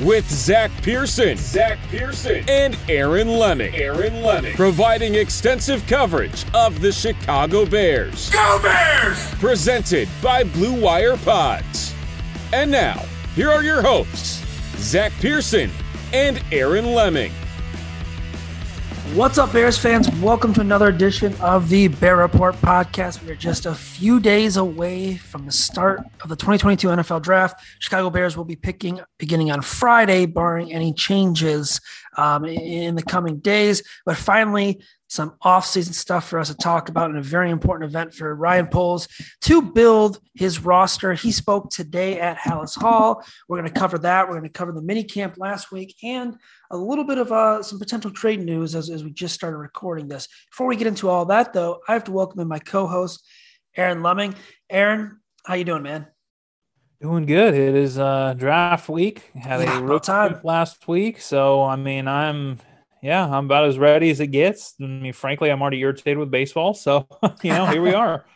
with Zach Pearson, Zach Pearson, and Aaron Leming. Aaron Leming, providing extensive coverage of the Chicago Bears. Go Bears! Presented by Blue Wire Pods. And now, here are your hosts, Zach Pearson and Aaron Leming. What's up, Bears fans? Welcome to another edition of the Bear Report podcast. We are just a few days away from the start of the 2022 NFL Draft. Chicago Bears will be picking beginning on Friday, barring any changes um, in the coming days. But finally, some offseason stuff for us to talk about in a very important event for Ryan Poles to build his roster. He spoke today at Halas Hall. We're going to cover that. We're going to cover the mini camp last week and a little bit of uh, some potential trade news as, as we just started recording this. Before we get into all that, though, I have to welcome in my co-host, Aaron Leming. Aaron, how you doing, man? Doing good. It is uh, draft week. Had Yeah, a about time. last week, so I mean, I'm yeah, I'm about as ready as it gets. I mean, frankly, I'm already irritated with baseball, so you know, here we are.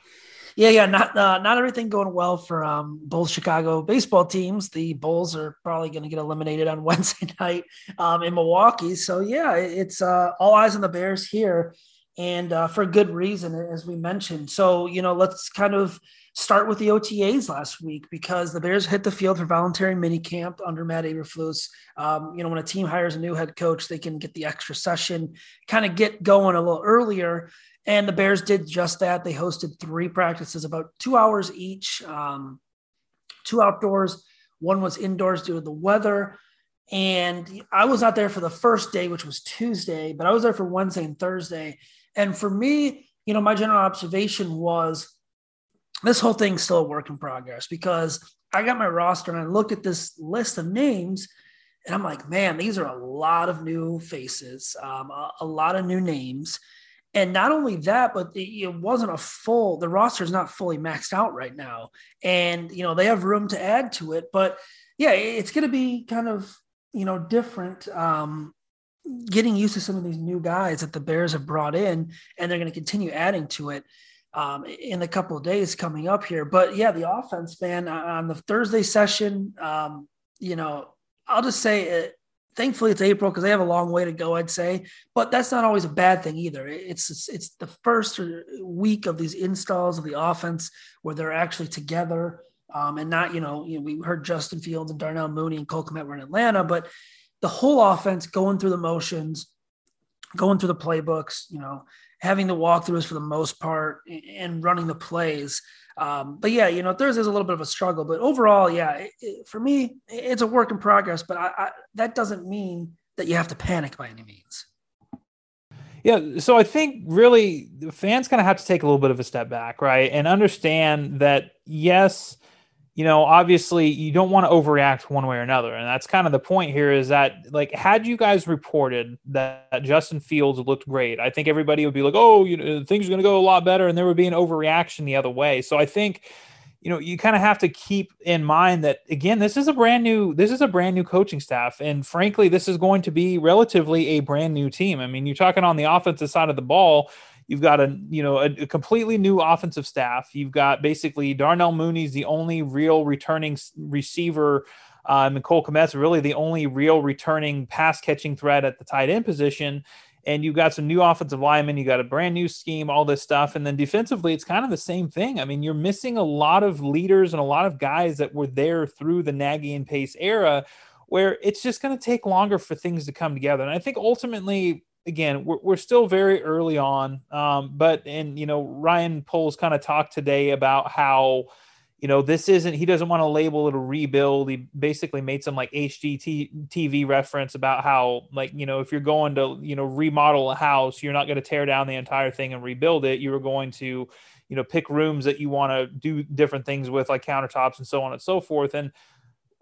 Yeah, yeah, not uh, not everything going well for um, both Chicago baseball teams. The Bulls are probably going to get eliminated on Wednesday night um, in Milwaukee. So yeah, it's uh, all eyes on the Bears here, and uh, for good reason, as we mentioned. So you know, let's kind of start with the OTAs last week because the Bears hit the field for voluntary minicamp under Matt Eberflus. Um, you know, when a team hires a new head coach, they can get the extra session, kind of get going a little earlier. And the Bears did just that. They hosted three practices, about two hours each, um, two outdoors, one was indoors due to the weather. And I was not there for the first day, which was Tuesday, but I was there for Wednesday and Thursday. And for me, you know, my general observation was this whole thing's still a work in progress because I got my roster and I looked at this list of names and I'm like, man, these are a lot of new faces, um, a, a lot of new names. And not only that, but it, it wasn't a full, the roster is not fully maxed out right now. And, you know, they have room to add to it. But yeah, it- it's going to be kind of, you know, different. Um, getting used to some of these new guys that the Bears have brought in, and they're going to continue adding to it um, in the couple of days coming up here. But yeah, the offense, man, on the Thursday session, um, you know, I'll just say it. Thankfully, it's April because they have a long way to go. I'd say, but that's not always a bad thing either. It's it's, the first week of these installs of the offense where they're actually together, um, and not you know, you know we heard Justin Fields and Darnell Mooney and Cole Kmet were in Atlanta, but the whole offense going through the motions, going through the playbooks, you know, having the walkthroughs for the most part and running the plays. Um, but yeah, you know, Thursday's a little bit of a struggle, but overall, yeah, it, it- for me, it's a work in progress. But I, I, that doesn't mean that you have to panic by any means. Yeah, so I think really the fans kind of have to take a little bit of a step back, right? And understand that yes, you know, obviously you don't want to overreact one way or another. And that's kind of the point here is that like had you guys reported that, that Justin Fields looked great, I think everybody would be like, "Oh, you know, things are going to go a lot better," and there would be an overreaction the other way. So I think you know you kind of have to keep in mind that again this is a brand new this is a brand new coaching staff and frankly this is going to be relatively a brand new team i mean you're talking on the offensive side of the ball You've got a you know a, a completely new offensive staff. You've got basically Darnell Mooney's the only real returning receiver. Um, and Cole Kmet's really the only real returning pass catching threat at the tight end position and you've got some new offensive linemen, you got a brand new scheme, all this stuff. And then defensively, it's kind of the same thing. I mean, you're missing a lot of leaders and a lot of guys that were there through the Nagy and Pace era where it's just going to take longer for things to come together. And I think ultimately, again, we're, we're still very early on. Um, but, and, you know, Ryan Poles kind of talked today about how, you know, this isn't, he doesn't want to label it a rebuild. He basically made some like HGTV reference about how, like, you know, if you're going to, you know, remodel a house, you're not going to tear down the entire thing and rebuild it. You are going to, you know, pick rooms that you want to do different things with, like countertops and so on and so forth. And,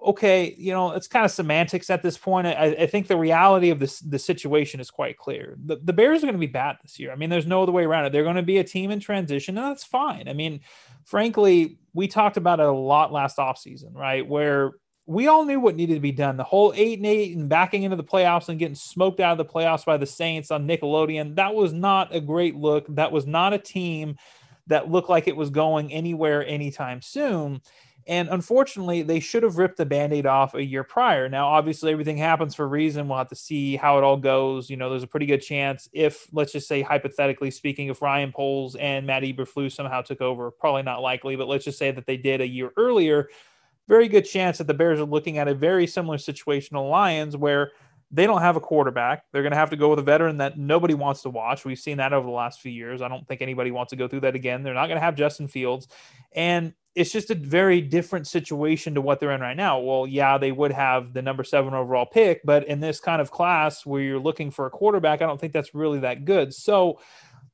okay, you know, it's kind of semantics at this point. I, I, think the reality of this the situation is quite clear. The, the Bears are going to be bad this year. I mean, there's no other way around it. They're going to be a team in transition, and that's fine. I mean, frankly, we talked about it a lot last offseason, right? Where we all knew what needed to be done. The whole eight and eight and backing into the playoffs and getting smoked out of the playoffs by the Saints on Nickelodeon. That was not a great look. That was not a team that looked like it was going anywhere anytime soon. And unfortunately, they should have ripped the band aid off a year prior. Now, obviously, everything happens for a reason. We'll have to see how it all goes. You know, there's a pretty good chance if, let's just say, hypothetically speaking, if Ryan Poles and Matt Eberflus somehow took over, probably not likely, but let's just say that they did a year earlier, very good chance that the Bears are looking at a very similar situation to Lions where they don't have a quarterback. They're going to have to go with a veteran that nobody wants to watch. We've seen that over the last few years. I don't think anybody wants to go through that again. They're not going to have Justin Fields. And it's just a very different situation to what they're in right now. Well, yeah, they would have the number seven overall pick, but in this kind of class where you're looking for a quarterback, I don't think that's really that good. So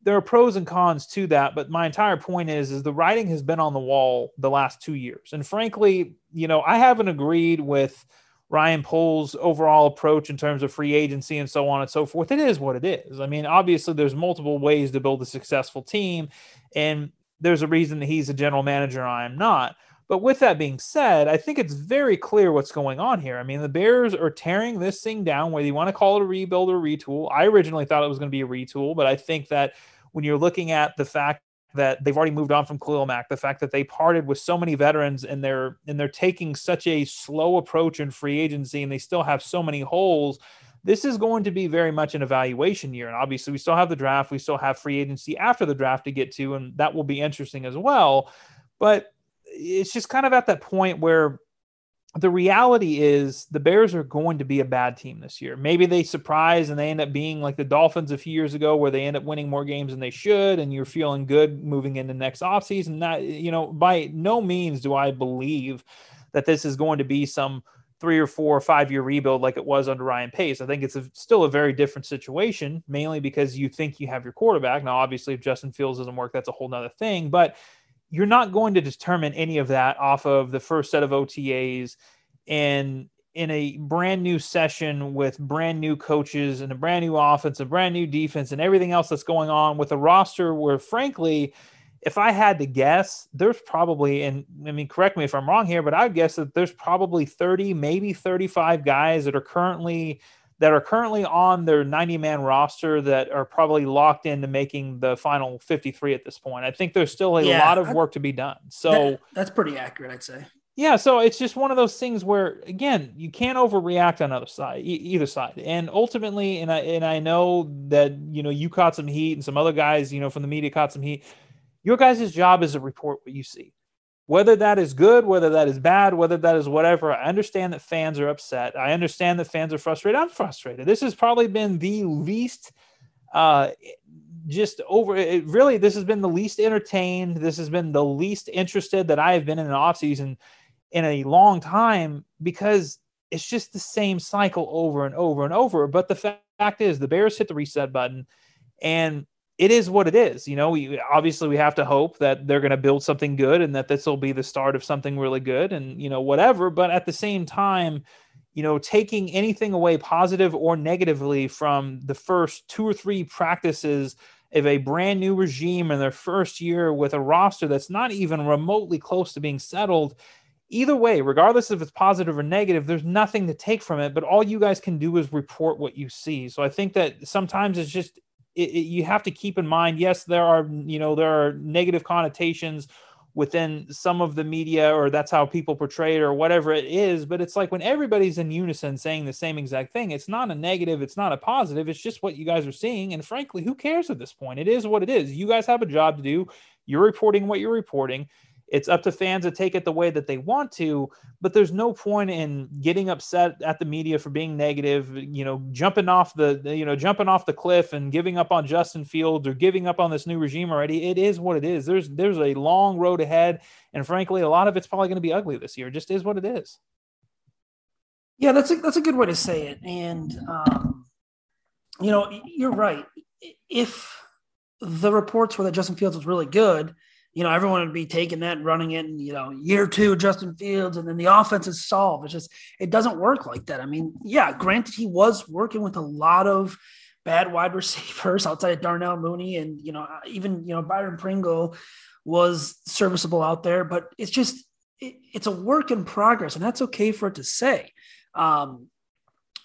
there are pros and cons to that, but my entire point is is the writing has been on the wall the last two years. And frankly, you know, I haven't agreed with Ryan Poles' overall approach in terms of free agency and so on and so forth. It is what it is. I mean, obviously, there's multiple ways to build a successful team, and there's a reason that he's a general manager and I am not. But with that being said, I think it's very clear what's going on here. I mean, the Bears are tearing this thing down, whether you want to call it a rebuild or a retool. I originally thought it was going to be a retool, but I think that when you're looking at the fact that they've already moved on from Khalil Mack, the fact that they parted with so many veterans and they're and they're taking such a slow approach in free agency and they still have so many holes this is going to be very much an evaluation year. And obviously, we still have the draft, we still have free agency after the draft to get to, and that will be interesting as well. But it's just kind of at that point where the reality is the Bears are going to be a bad team this year. Maybe they surprise and they end up being like the Dolphins a few years ago, where they end up winning more games than they should, and you're feeling good moving into next offseason. That, you know, by no means do I believe that this is going to be some three or four or five year rebuild like it was under Ryan Pace. I think it's a, still a very different situation, mainly because you think you have your quarterback. Now, obviously, if Justin Fields doesn't work, that's a whole nother thing, but you're not going to determine any of that off of the first set of OTAs and in a brand new session with brand new coaches and a brand new offense, a brand new defense, and everything else that's going on with a roster where, frankly, if I had to guess, there's probably, and I mean, correct me if I'm wrong here, but I guess that there's probably 30, maybe 35 guys that are currently that are currently on their 90 man roster that are probably locked into making the final 53 at this point. I think there's still a yeah, lot of work to be done. So that, that's pretty accurate, I'd say. Yeah, so it's just one of those things where again, you can't overreact on other side, e- either side. And ultimately, and I and I know that you know you caught some heat and some other guys, you know, from the media caught some heat your guys' job is to report what you see. Whether that is good, whether that is bad, whether that is whatever, I understand that fans are upset. I understand that fans are frustrated. I'm frustrated. This has probably been the least uh, just over it really this has been the least entertained this has been the least interested that i have been in an offseason in a long time because it's just the same cycle over and over and over but the fact is the bears hit the reset button and it is what it is. You know, we obviously we have to hope that they're going to build something good and that this will be the start of something really good and you know whatever. But at the same time, you know, taking anything away positive or negatively from the first two or three practices of a brand new regime in their first year with a roster that's not even remotely close to being settled. Either way, regardless if it's positive or negative, there's nothing to take from it. But all you guys can do is report what you see. So I think that sometimes it's just it, it, you have to keep in mind, yes, there are, you know, there are negative connotations within some of the media or that's how people portray it or whatever it is but it's like when everybody's in unison saying the same exact thing it's not a negative it's not a positive it's just what you guys are seeing and frankly who cares at this point? It is what it is. You guys have a job to do. You're reporting what you're reporting it's up to fans to take it the way that they want to, but there's no point in getting upset at the media for being negative, you know, jumping off the, you know, jumping off the cliff and giving up on Justin Fields or giving up on this new regime already. It is what it is. There's there's a long road ahead, and frankly, a lot of it's probably going to be ugly this year. It just is what it is. Yeah, that's a, that's a good way to say it. And um, you know, you're right. If the reports were that Justin Fields was really good, you know, everyone would be taking that and running it, and you know, year two, Justin Fields, and then the offense is solved. It's just it doesn't work like that. I mean, yeah, granted, he was working with a lot of bad wide receivers outside of Darnell Mooney, and you know, even you know Byron Pringle was serviceable out there, but it's just it, it's a work in progress, and that's okay for it to say. Um,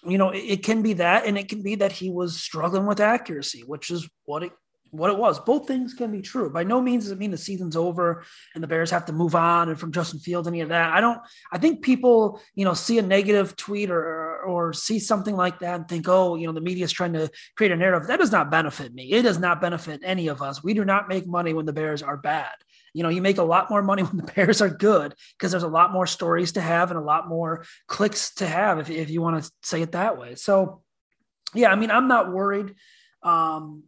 you know, it, it can be that, and it can be that he was struggling with accuracy, which is what it what it was. Both things can be true. By no means does it mean the season's over and the Bears have to move on and from Justin Fields, any of that. I don't, I think people, you know, see a negative tweet or, or see something like that and think, oh, you know, the media is trying to create a narrative. That does not benefit me. It does not benefit any of us. We do not make money when the Bears are bad. You know, you make a lot more money when the Bears are good because there's a lot more stories to have and a lot more clicks to have, if, if you want to say it that way. So, yeah, I mean, I'm not worried. Um,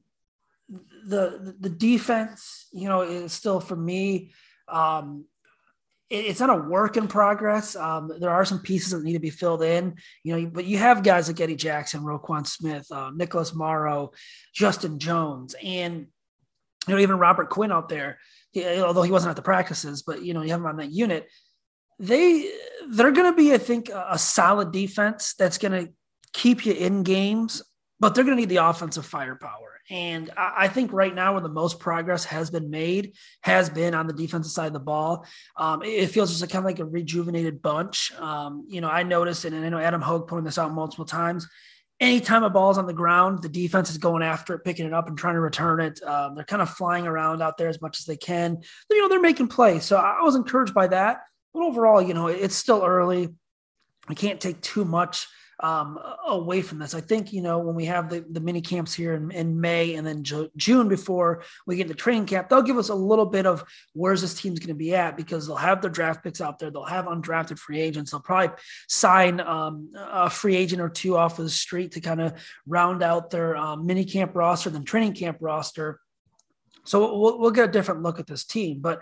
the the defense, you know, is still for me. Um, it, it's not a work in progress. Um, there are some pieces that need to be filled in, you know, but you have guys like Eddie Jackson, Roquan Smith, uh, Nicholas Morrow, Justin Jones, and you know even Robert Quinn out there. He, although he wasn't at the practices, but you know you have him on that unit. They they're going to be, I think, a, a solid defense that's going to keep you in games, but they're going to need the offensive firepower. And I think right now, where the most progress has been made, has been on the defensive side of the ball. Um, it feels just like kind of like a rejuvenated bunch. Um, you know, I noticed, and I know Adam Hoge pointed this out multiple times. Anytime a ball is on the ground, the defense is going after it, picking it up, and trying to return it. Um, they're kind of flying around out there as much as they can. You know, they're making plays. So I was encouraged by that. But overall, you know, it's still early. We can't take too much um, away from this. I think, you know, when we have the, the mini camps here in, in May and then Ju- June before we get the training camp, they'll give us a little bit of where's this team's going to be at because they'll have their draft picks out there. They'll have undrafted free agents. They'll probably sign um, a free agent or two off of the street to kind of round out their um, mini camp roster, then training camp roster. So we'll, we'll get a different look at this team. But,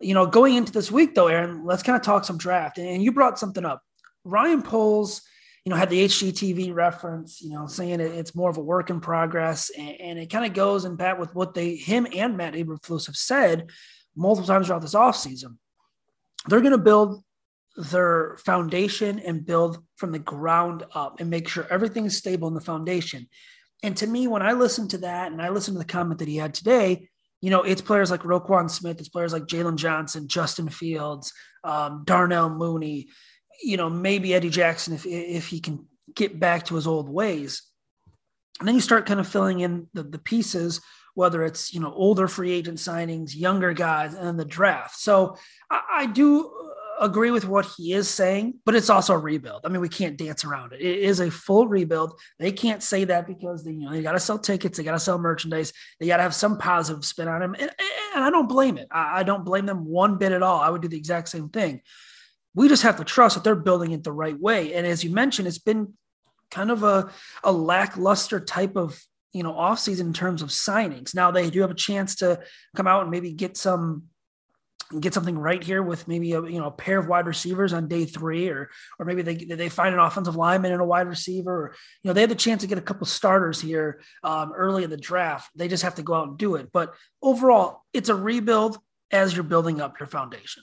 you know, going into this week though, Aaron, let's kind of talk some draft. And you brought something up. Ryan Poles – you know, had the HGTV reference, you know, saying it, it's more of a work in progress. And, and it kind of goes in pat with what they, him and Matt Eberflus have said multiple times throughout this offseason. They're going to build their foundation and build from the ground up and make sure everything's stable in the foundation. And to me, when I listen to that and I listen to the comment that he had today, you know, it's players like Roquan Smith, it's players like Jaylon Johnson, Justin Fields, um, Darnell Mooney, you know, maybe Eddie Jackson if if he can get back to his old ways. And then you start kind of filling in the, the pieces, whether it's you know older free agent signings, younger guys, and the draft. So I, I do agree with what he is saying, but it's also a rebuild. I mean, we can't dance around it. It is a full rebuild. They can't say that because they, you know they got to sell tickets, they got to sell merchandise, they got to have some positive spin on them, and, and I don't blame it. I, I don't blame them one bit at all. I would do the exact same thing. We just have to trust that they're building it the right way. And as you mentioned, it's been kind of a, a lackluster type of you know offseason in terms of signings. Now they do have a chance to come out and maybe get some get something right here with maybe a you know a pair of wide receivers on day three, or or maybe they they find an offensive lineman and a wide receiver, or you know they have the chance to get a couple starters here um, early in the draft. They just have to go out and do it. But overall, it's a rebuild as you're building up your foundation.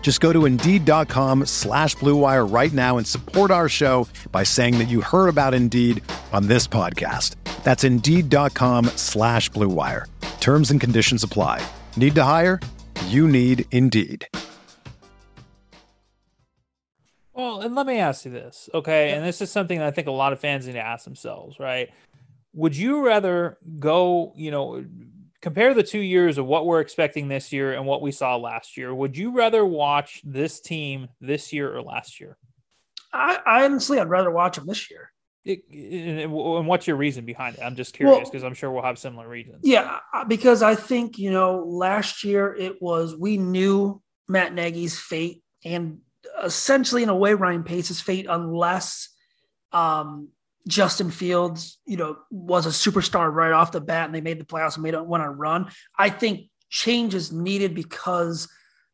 Just go to Indeed.com slash BlueWire right now and support our show by saying that you heard about Indeed on this podcast. That's Indeed.com slash BlueWire. Terms and conditions apply. Need to hire? You need Indeed. Well, and let me ask you this, okay? And this is something I think a lot of fans need to ask themselves, right? Would you rather go, you know, compare the two years of what we're expecting this year and what we saw last year? Would you rather watch this team this year or last year? I, I honestly, I'd rather watch them this year. It, and what's your reason behind it? I'm just curious because well, I'm sure we'll have similar reasons. Yeah, uh, because I think you know last year it was we knew Matt Nagy's fate and essentially in a way Ryan Pace's fate unless um, Justin Fields, you know, was a superstar right off the bat and they made the playoffs and made it on a run. I think change is needed because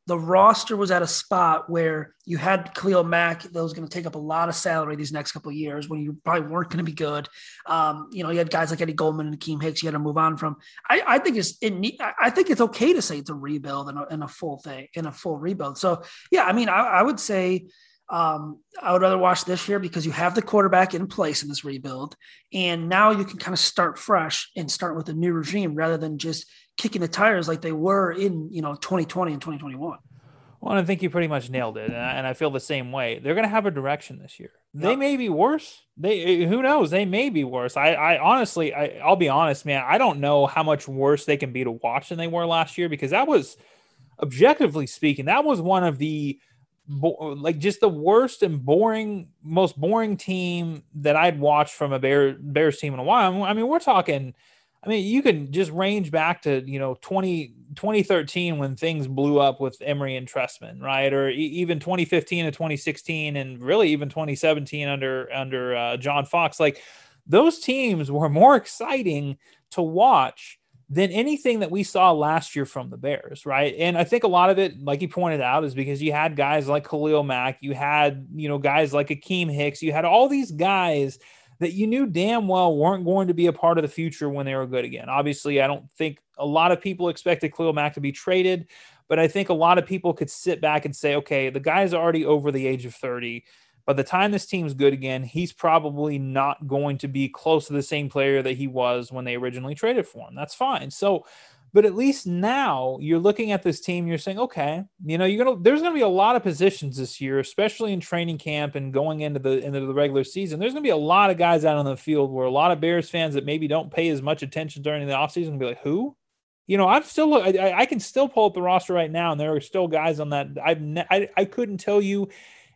the roster was at a spot where you had Khalil Mack that was going to take up a lot of salary these next couple of years when you probably weren't going to be good. Um, you know, you had guys like Eddie Goldman and Akiem Hicks you had to move on from. I, I think it's it, I think it's okay to say it's a rebuild and a, and a full thing in a full rebuild. So yeah, I mean, I, I would say um, I would rather watch this year because you have the quarterback in place in this rebuild, and now you can kind of start fresh and start with a new regime rather than just kicking the tires like they were in you know 2020 and 2021. Well, I think you pretty much nailed it, and I, and I feel the same way. They're going to have a direction this year. They yep. may be worse. They who knows? They may be worse. I, I honestly, I, I'll be honest, man. I don't know how much worse they can be to watch than they were last year because that was, objectively speaking, that was one of the like just the worst and boring, most boring team that I'd watched from a Bear, Bears team in a while. I mean, we're talking I mean, you can just range back to, you know, 20, 2013 when things blew up with Emery and Trestman, right? Or e- even 2015 and 2016 and really even 2017 under under uh, John Fox. Like those teams were more exciting to watch than anything that we saw last year from the Bears, right? And I think a lot of it, like you pointed out, is because you had guys like Khalil Mack, you had, you know, guys like Akiem Hicks, you had all these guys – that you knew damn well weren't going to be a part of the future when they were good again. Obviously, I don't think a lot of people expected Khalil Mack to be traded, but I think a lot of people could sit back and say, okay, the guy's already over the age of 30. By the time this team's good again, he's probably not going to be close to the same player that he was when they originally traded for him. That's fine. So but at least now you're looking at this team, you're saying, okay, you know, you're gonna there's gonna be a lot of positions this year, especially in training camp and going into the into the regular season. There's gonna be a lot of guys out on the field where a lot of Bears fans that maybe don't pay as much attention during the offseason be like, who? You know, I'm still I, I can still pull up the roster right now, and there are still guys on that I've ne- I, I couldn't tell you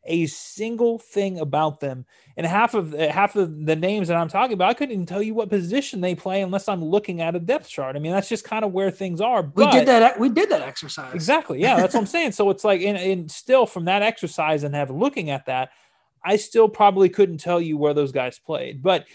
a single thing about them. And half of half of the names that I'm talking about, I couldn't even tell you what position they play unless I'm looking at a depth chart. I mean, that's just kind of where things are. But we did that. We did that exercise. Exactly. Yeah, that's what I'm saying. So it's like, and, and still from that exercise and have looking at that, I still probably couldn't tell you where those guys played, but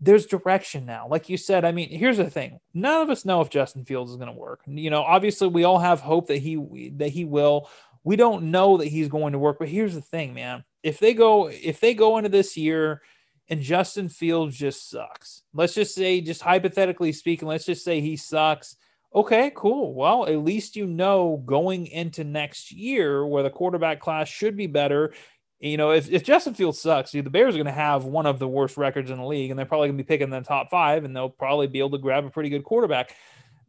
there's direction now. Like you said, I mean, here's the thing. None of us know if Justin Fields is going to work. You know, obviously we all have hope that he that he will we don't know that he's going to work. But here's the thing, man. If they go, if they go into this year and Justin Fields just sucks, let's just say, just hypothetically speaking, let's just say he sucks. Okay, cool. Well, at least you know going into next year where the quarterback class should be better. You know, if, if Justin Fields sucks, the Bears are going to have one of the worst records in the league, and they're probably going to be picking the top five, and they'll probably be able to grab a pretty good quarterback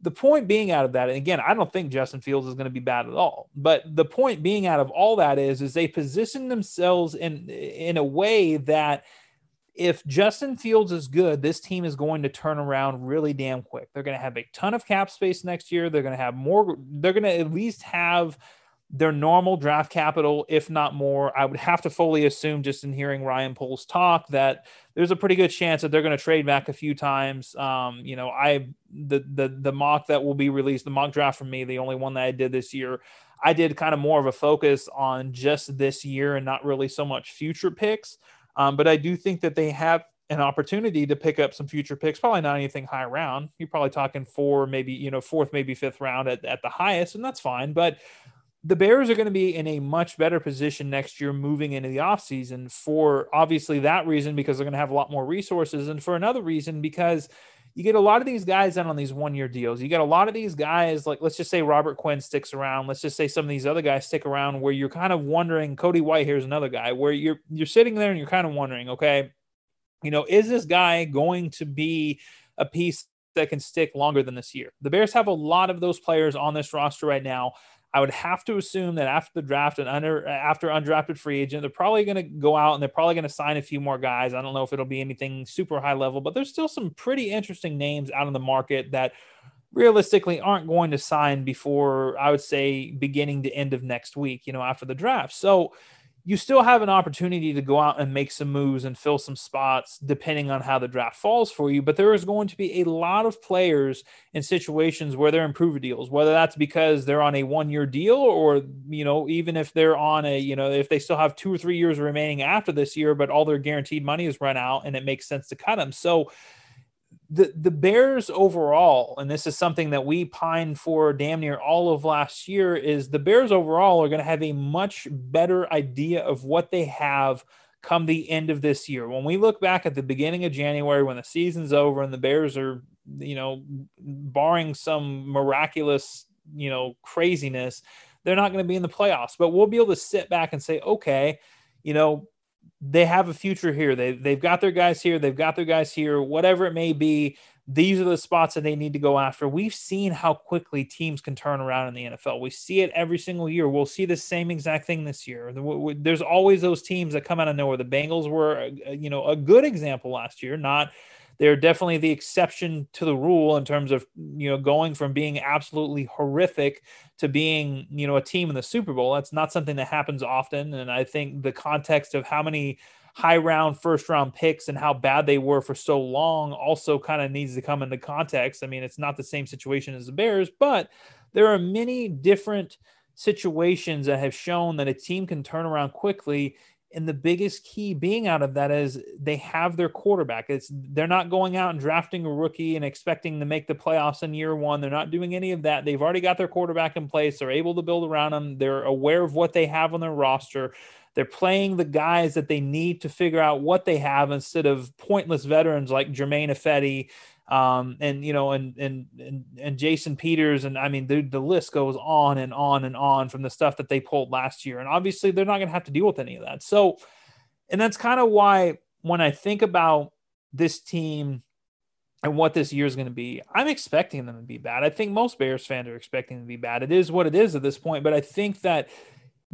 the point being out of that, and again, I don't think Justin Fields is going to be bad at all. But the point being out of all that is, is they position themselves in in a way that if Justin Fields is good, this team is going to turn around really damn quick. They're going to have a ton of cap space next year. They're going to have more. They're going to at least have their normal draft capital, if not more. I would have to fully assume, just in hearing Ryan Poles talk, that there's a pretty good chance that they're going to trade back a few times. Um, you know, I the the the mock that will be released, the mock draft from me, the only one that I did this year, I did kind of more of a focus on just this year and not really so much future picks. Um, but I do think that they have an opportunity to pick up some future picks, probably not anything high round. You're probably talking four, maybe, you know, fourth, maybe fifth round at, at the highest, and that's fine. But the Bears are going to be in a much better position next year moving into the offseason for obviously that reason, because they're going to have a lot more resources. And for another reason, because you get a lot of these guys in on these one year deals. You get a lot of these guys, like let's just say Robert Quinn sticks around. Let's just say some of these other guys stick around where you're kind of wondering, Cody White, here's another guy where you're you're sitting there and you're kind of wondering, okay, you know, is this guy going to be a piece that can stick longer than this year? The Bears have a lot of those players on this roster right now. I would have to assume that after the draft and under after undrafted free agent, they're probably going to go out and they're probably going to sign a few more guys. I don't know if it'll be anything super high level, but there's still some pretty interesting names out in the market that realistically aren't going to sign before I would say beginning to end of next week, you know, after the draft. So you still have an opportunity to go out and make some moves and fill some spots depending on how the draft falls for you. But there is going to be a lot of players in situations where they're improver deals, whether that's because they're on a one year deal or, you know, even if they're on a, you know, if they still have two or three years remaining after this year, but all their guaranteed money is run out and it makes sense to cut them. So, the the Bears overall, and this is something that we pined for damn near all of last year, is the Bears overall are going to have a much better idea of what they have come the end of this year. When we look back at the beginning of January, when the season's over and the Bears are, you know, barring some miraculous, you know, craziness, they're not going to be in the playoffs. But we'll be able to sit back and say, okay, you know, they have a future here. They they've got their guys here. They've got their guys here. Whatever it may be, these are the spots that they need to go after. We've seen how quickly teams can turn around in the NFL. We see it every single year. We'll see the same exact thing this year. There's always those teams that come out of nowhere. The Bengals were, you know, a good example last year. Not they're definitely the exception to the rule in terms of you know going from being absolutely horrific to being you know a team in the Super Bowl. That's not something that happens often, and I think the context of how many high round first round picks and how bad they were for so long also kind of needs to come into context. I mean, it's not the same situation as the Bears, but there are many different situations that have shown that a team can turn around quickly and the biggest key being out of that is they have their quarterback. It's they're not going out and drafting a rookie and expecting to make the playoffs in year one. They're not doing any of that. They've already got their quarterback in place. They're able to build around them. They're aware of what they have on their roster. They're playing the guys that they need to figure out what they have instead of pointless veterans like Germain Ifedi um, and you know, and and and and Jason Peters, and I mean, the the list goes on and on and on from the stuff that they pulled last year, and obviously they're not going to have to deal with any of that. So, and that's kind of why when I think about this team and what this year is going to be, I'm expecting them to be bad. I think most Bears fans are expecting them to be bad. It is what it is at this point, but I think that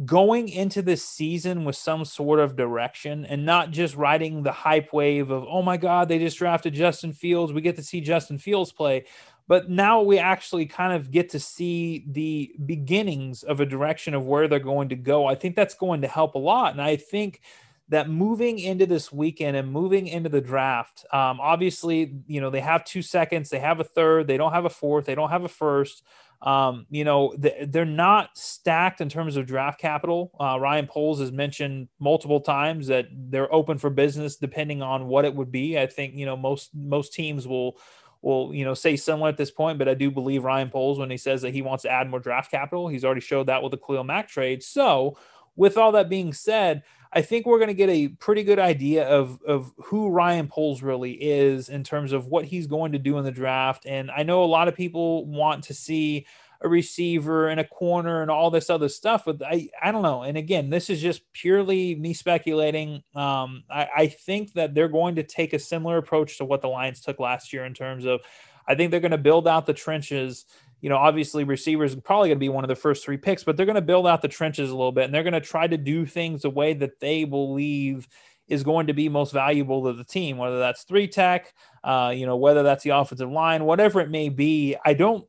going into this season with some sort of direction and not just riding the hype wave of, oh my God, they just drafted Justin Fields. We get to see Justin Fields play. But now we actually kind of get to see the beginnings of a direction of where they're going to go. I think that's going to help a lot. And I think that moving into this weekend and moving into the draft, um, obviously, you know, they have two seconds, they have a third, they don't have a fourth, they don't have a first. Um, you know, they're not stacked in terms of draft capital. Uh, Ryan Poles has mentioned multiple times that they're open for business depending on what it would be. I think you know most most teams will will you know say similar at this point, but I do believe Ryan Poles when he says that he wants to add more draft capital. He's already showed that with the Khalil Mack trade. So, with all that being said, I think we're going to get a pretty good idea of of who Ryan Poles really is in terms of what he's going to do in the draft. And I know a lot of people want to see a receiver and a corner and all this other stuff, but I I don't know. And again, this is just purely me speculating. Um, I, I think that they're going to take a similar approach to what the Lions took last year in terms of. I think they're going to build out the trenches you know, obviously receivers are probably going to be one of the first three picks, but they're going to build out the trenches a little bit and they're going to try to do things the way that they believe is going to be most valuable to the team, whether that's three tech, uh, you know, whether that's the offensive line, whatever it may be. I don't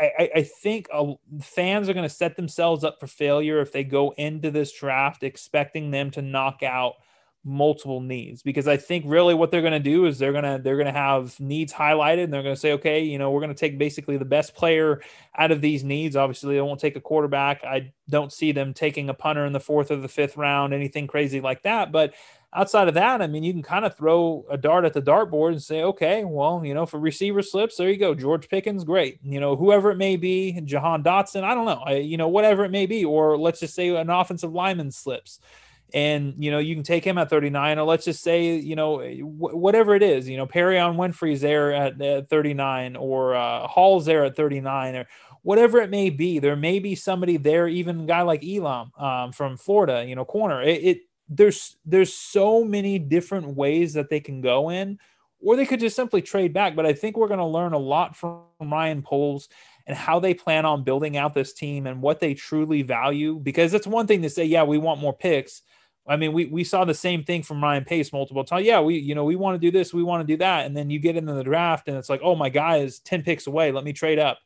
I, I think fans are going to set themselves up for failure if they go into this draft expecting them to knock out multiple needs because I think really what they're going to do is they're going to they're going to have needs highlighted and they're going to say okay you know we're going to take basically the best player out of these needs. Obviously they won't take a quarterback. I don't see them taking a punter in the fourth or the fifth round anything crazy like that. But outside of that I mean you can kind of throw a dart at the dartboard and say okay well you know for receiver slips there you go George Pickens great. You know whoever it may be Jahan Dotson I don't know you know whatever it may be or let's just say an offensive lineman slips and you know you can take him at 39 or let's just say you know whatever it is you know Perrion Winfrey's there at, at 39 or uh, Hall's there at 39 or whatever it may be there may be somebody there even a guy like Elam um, from Florida you know corner. It, it there's there's so many different ways that they can go in or they could just simply trade back but I think we're going to learn a lot from Ryan Poles and how they plan on building out this team and what they truly value because it's one thing to say yeah we want more picks I mean, we, we saw the same thing from Ryan Pace multiple times. Yeah, we you know we want to do this, we want to do that, and then you get into the draft and it's like, oh my guy is ten picks away. Let me trade up.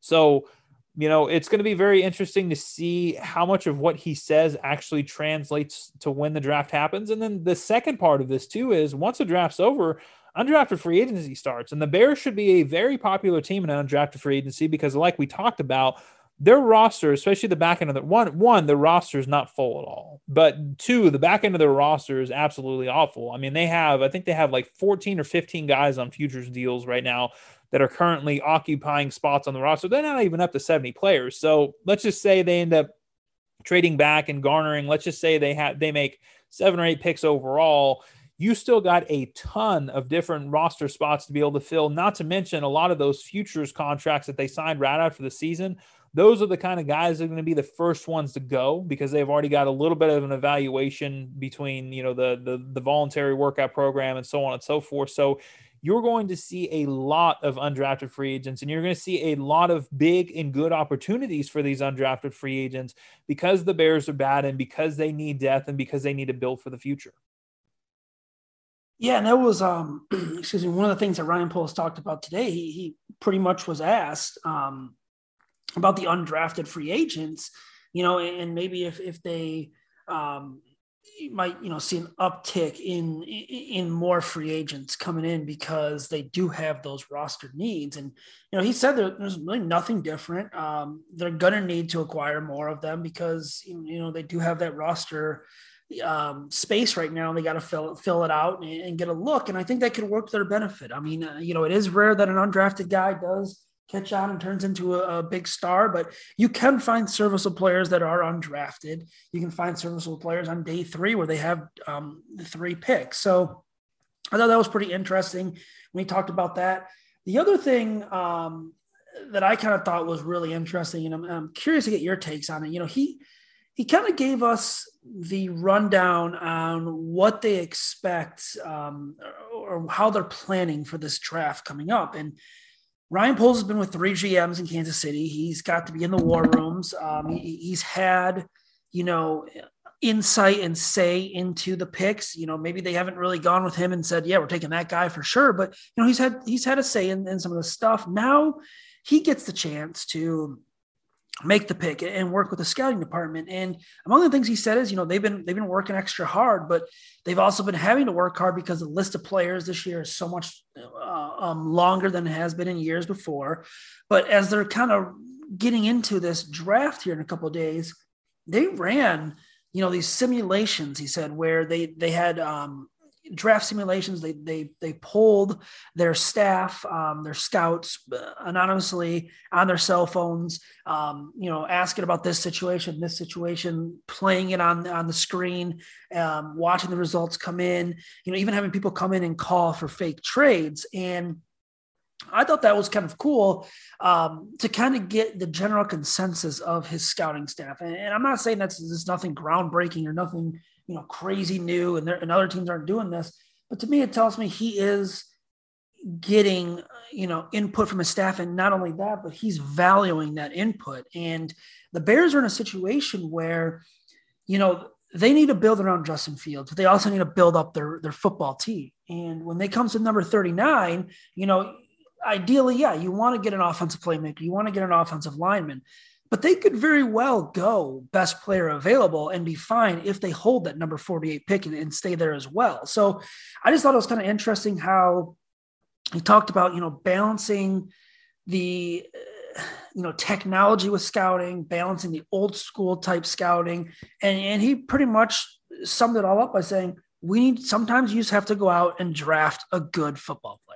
So you know it's going to be very interesting to see how much of what he says actually translates to when the draft happens. And then the second part of this too is once the draft's over, undrafted free agency starts, and the Bears should be a very popular team in undrafted free agency because, like we talked about, their roster, especially the back end of the one, one, the roster is not full at all. But two, the back end of their roster is absolutely awful. I mean, they have, I think they have like 14 or 15 guys on futures deals right now that are currently occupying spots on the roster. They're not even up to 70 players. So let's just say they end up trading back and garnering, let's just say they have they make seven or eight picks overall. You still got a ton of different roster spots to be able to fill, not to mention a lot of those futures contracts that they signed right after the season those are the kind of guys that are going to be the first ones to go because they've already got a little bit of an evaluation between you know the the, the voluntary workout program and so on and so forth so you're going to see a lot of undrafted free agents and you're going to see a lot of big and good opportunities for these undrafted free agents because the bears are bad and because they need depth and because they need to build for the future yeah, and that was um excuse me, one of the things that Ryan Poles talked about today. He he pretty much was asked um about the undrafted free agents, you know, and maybe if if they um, might you know see an uptick in in more free agents coming in because they do have those roster needs. And you know he said there's really nothing different. Um, they're gonna need to acquire more of them because you know they do have that roster um, space right now. They got to fill it fill it out and, and, get a look. And i think that could work to their benefit. I mean uh, you know it is rare that an undrafted guy does catch on and turns into a, a, big star. But you can find serviceable players that are undrafted. You can find serviceable players on day three where they have um, three picks. So I thought that was pretty interesting when he talked about that. The other thing um, that I kind of thought was really interesting, and I'm, I'm curious to get your takes on it. You know, he he kind of gave us the rundown on what they expect um, or how they're planning for this draft coming up. And Ryan Poles has been with three GMs in Kansas City. He's got to be in the war rooms. Um, he, he's had, you know, insight and say into the picks. You know, maybe they haven't really gone with him and said, "Yeah, we're taking that guy for sure." But you know, he's had he's had a say in, in some of the stuff. Now he gets the chance to make the pick and work with the scouting department. And among the things he said is, you know, they've been they've been working extra hard, but they've also been having to work hard because the list of players this year is so much uh, um, longer than it has been in years before. But as they're kind of getting into this draft here in a couple days, they ran, you know, these simulations. He said where they they had um, draft simulations. They they they polled their staff, um, their scouts, uh, anonymously on their cell phones. Um, you know, asking about this situation, this situation, playing it on on the screen, um, watching the results come in. You know, even having people come in and call for fake trades and. I thought that was kind of cool um, to kind of get the general consensus of his scouting staff. And, and I'm not saying that's there's nothing groundbreaking or nothing you know crazy new and, and other teams aren't doing this. But to me it tells me he is getting you know input from his staff. And not only that but he's valuing that input. And the bears are in a situation where you know they need to build around Justin Fields, but they also need to build up their their football team. And when they come to number 39, you know, ideally, yeah, you want to get an offensive playmaker, you want to get an offensive lineman, but they could very well go best player available and be fine if they hold that number 48 pick and, and stay there as well. So I just thought it was kind of interesting how he talked about, you know, balancing the you know technology with scouting balancing the old school type scouting and, and he pretty much summed it all up by saying we need sometimes you just have to go out and draft a good football player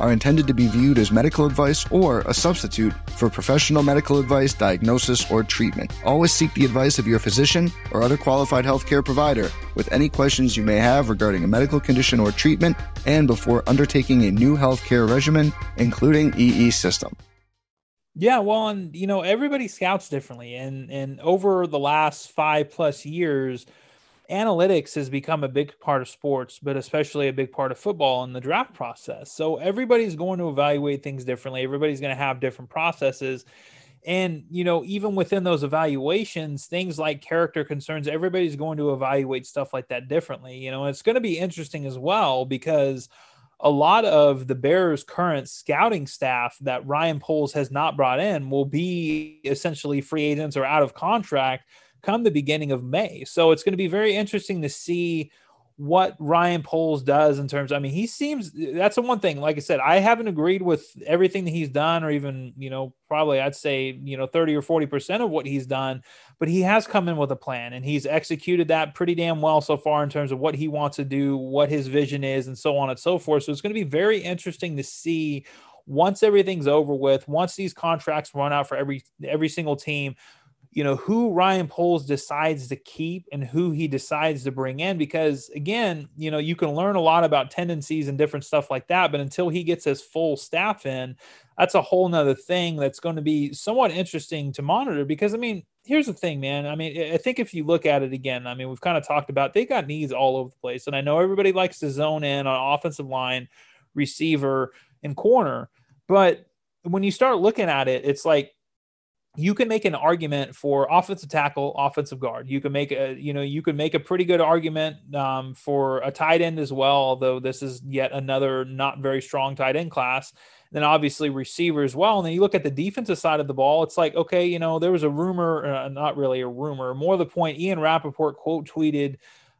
are intended to be viewed as medical advice or a substitute for professional medical advice, diagnosis, or treatment. Always seek the advice of your physician or other qualified healthcare provider with any questions you may have regarding a medical condition or treatment and before undertaking a new healthcare regimen, including EE system. Yeah, well, and you know, everybody scouts differently, and and over the last five plus years, analytics has become a big part of sports, but especially a big part of football in the draft process. So everybody's going to evaluate things differently. Everybody's going to have different processes. And, you know, even within those evaluations, things like character concerns, everybody's going to evaluate stuff like that differently. You know, it's going to be interesting as well because a lot of the Bears' current scouting staff that Ryan Poles has not brought in will be essentially free agents or out of contract come the beginning of May. So it's going to be very interesting to see what Ryan Poles does in terms. I mean, he seems that's the one thing. Like I said, I haven't agreed with everything that he's done, or even you know, probably I'd say you know, thirty or forty percent of what he's done. But he has come in with a plan, and he's executed that pretty damn well so far in terms of what he wants to do, what his vision is, and so on and so forth. So it's going to be very interesting to see once everything's over with, once these contracts run out for every every single team, you know who Ryan Poles decides to keep and who he decides to bring in because again you know you can learn a lot about tendencies and different stuff like that but until he gets his full staff in that's a whole nother thing that's going to be somewhat interesting to monitor because I mean here's the thing man. I mean I think if you look at it again I mean we've kind of talked about they got needs all over the place and I know everybody likes to zone in on offensive line receiver and corner but when you start looking at it it's like you can make an argument for offensive tackle, offensive guard. You can make a, you know, you can make a pretty good argument um, for a tight end as well. Although this is yet another not very strong tight end class. And then obviously receiver as well. And then you look at the defensive side of the ball. It's like, okay, you know, there was a rumor, uh, not really a rumor, more the point. Ian Rapoport quote tweeted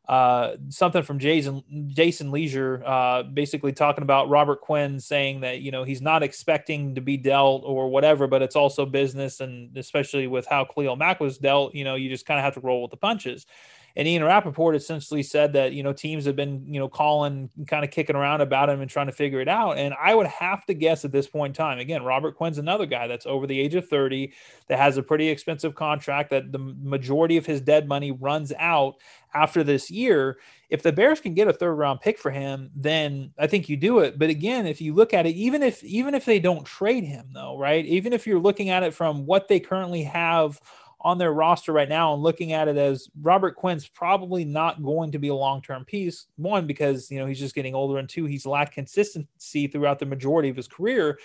uh, something from Jason Jason Lieser, uh, basically talking about Robert Quinn saying that you know he's not expecting to be dealt or whatever, but it's also business, and especially with how Khalil Mack was dealt, you know, you just kind of have to roll with the punches. And Ian Rapoport essentially said that, you know, teams have been, you know, calling, and kind of kicking around about him and trying to figure it out. And I would have to guess at this point in time, again, Robert Quinn's another guy that's over the age of 30 that has a pretty expensive contract that the majority of his dead money runs out after this year. If the Bears can get a third round pick for him, then I think you do it. But again, if you look at it, even if even if they don't trade him though, right? Even if you're looking at it from what they currently have on their roster right now and looking at it as Robert Quinn's probably not going to be a long term piece. One, because you know he's just getting older, and two, he's lacked consistency throughout the majority of his career.